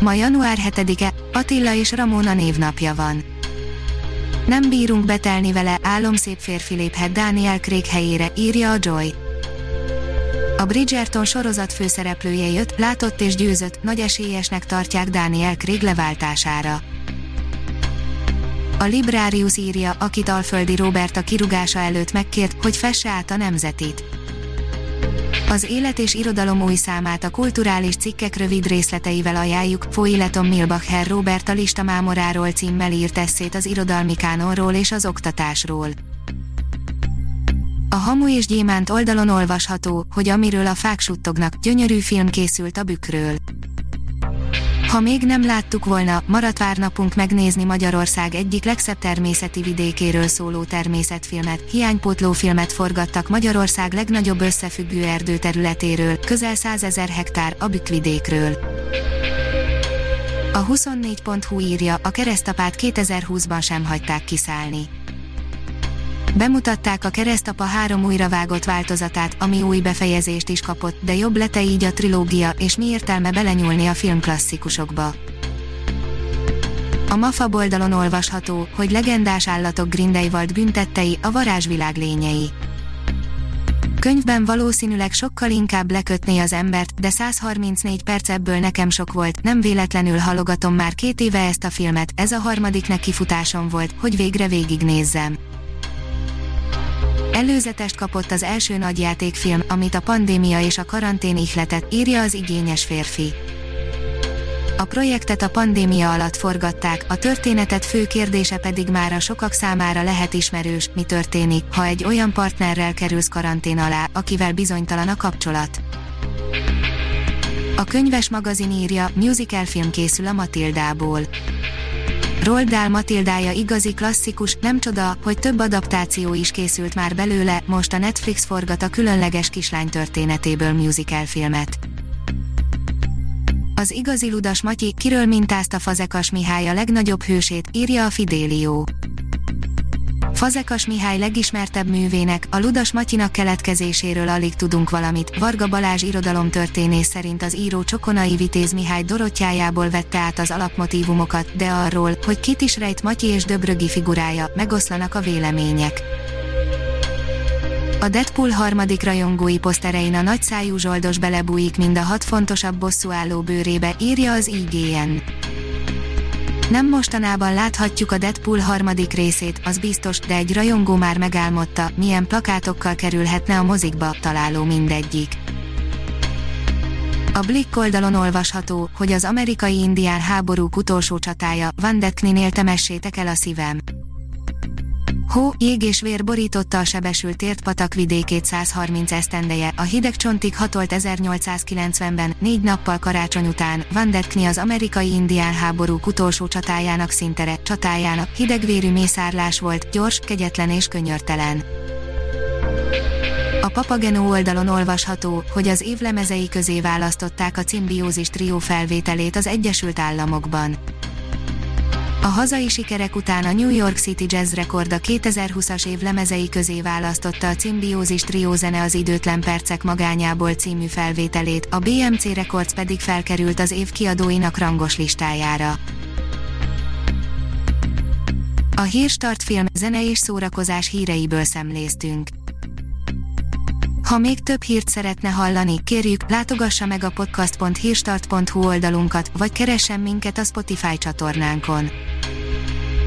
Ma január 7-e, Attila és Ramona névnapja van. Nem bírunk betelni vele, álomszép férfi léphet Daniel Craig helyére, írja a Joy. A Bridgerton sorozat főszereplője jött, látott és győzött, nagy esélyesnek tartják Daniel Craig leváltására. A Librarius írja, akit Alföldi Robert a kirugása előtt megkért, hogy fesse át a nemzetit. Az Élet és Irodalom új számát a kulturális cikkek rövid részleteivel ajánljuk, Foileton Milbacher Robert a lista mámoráról címmel írt eszét az irodalmi kánonról és az oktatásról. A Hamu és Gyémánt oldalon olvasható, hogy amiről a fák suttognak, gyönyörű film készült a bükről. Ha még nem láttuk volna, maradt vár megnézni Magyarország egyik legszebb természeti vidékéről szóló természetfilmet. Hiánypótló filmet forgattak Magyarország legnagyobb összefüggő erdőterületéről, közel 100 ezer hektár, a Bükkvidékről. A 24.hu írja, a keresztapát 2020-ban sem hagyták kiszállni Bemutatták a Keresztapa három újra vágott változatát, ami új befejezést is kapott, de jobb lete így a trilógia, és mi értelme belenyúlni a filmklasszikusokba. A MAFA oldalon olvasható, hogy legendás állatok Grindelwald büntettei, a varázsvilág lényei. Könyvben valószínűleg sokkal inkább lekötné az embert, de 134 perc ebből nekem sok volt, nem véletlenül halogatom már két éve ezt a filmet, ez a harmadik nekifutásom volt, hogy végre végignézzem. Előzetest kapott az első nagyjátékfilm, amit a pandémia és a karantén ihletett, írja az igényes férfi. A projektet a pandémia alatt forgatták, a történetet fő kérdése pedig már a sokak számára lehet ismerős, mi történik, ha egy olyan partnerrel kerülsz karantén alá, akivel bizonytalan a kapcsolat. A könyves magazin írja, musical film készül a Matildából. Roald Dahl Matildája igazi klasszikus, nem csoda, hogy több adaptáció is készült már belőle, most a Netflix forgat a különleges kislány történetéből musical filmet. Az igazi ludas Matyi, kiről mintázta Fazekas Mihály a legnagyobb hősét, írja a Fidélió. Fazekas Mihály legismertebb művének, a Ludas Matyinak keletkezéséről alig tudunk valamit. Varga Balázs irodalomtörténész szerint az író Csokonai Vitéz Mihály Dorottyájából vette át az alapmotívumokat, de arról, hogy kit is rejt Matyi és Döbrögi figurája, megoszlanak a vélemények. A Deadpool harmadik rajongói poszterein a nagyszájú zsoldos belebújik mind a hat fontosabb bosszúálló bőrébe, írja az IGN. Nem mostanában láthatjuk a Deadpool harmadik részét, az biztos, de egy rajongó már megálmodta, milyen plakátokkal kerülhetne a mozikba, találó mindegyik. A Blick oldalon olvasható, hogy az amerikai indián háborúk utolsó csatája, Van Detkninél temessétek el a szívem. Hó, jég és vér borította a sebesült ért patak vidékét 130 esztendeje, a hideg csontig hatolt 1890-ben, négy nappal karácsony után, Van Detkni az amerikai indián háborúk utolsó csatájának szintere, csatájának, hidegvérű mészárlás volt, gyors, kegyetlen és könyörtelen. A Papageno oldalon olvasható, hogy az évlemezei közé választották a Cimbiózis trió felvételét az Egyesült Államokban. A hazai sikerek után a New York City Jazz Record a 2020-as év lemezei közé választotta a Cimbiózis Trio zene az időtlen percek magányából című felvételét, a BMC Records pedig felkerült az év kiadóinak rangos listájára. A Hírstart film, zene és szórakozás híreiből szemléztünk. Ha még több hírt szeretne hallani, kérjük, látogassa meg a podcast.hírstart.hu oldalunkat, vagy keressen minket a Spotify csatornánkon.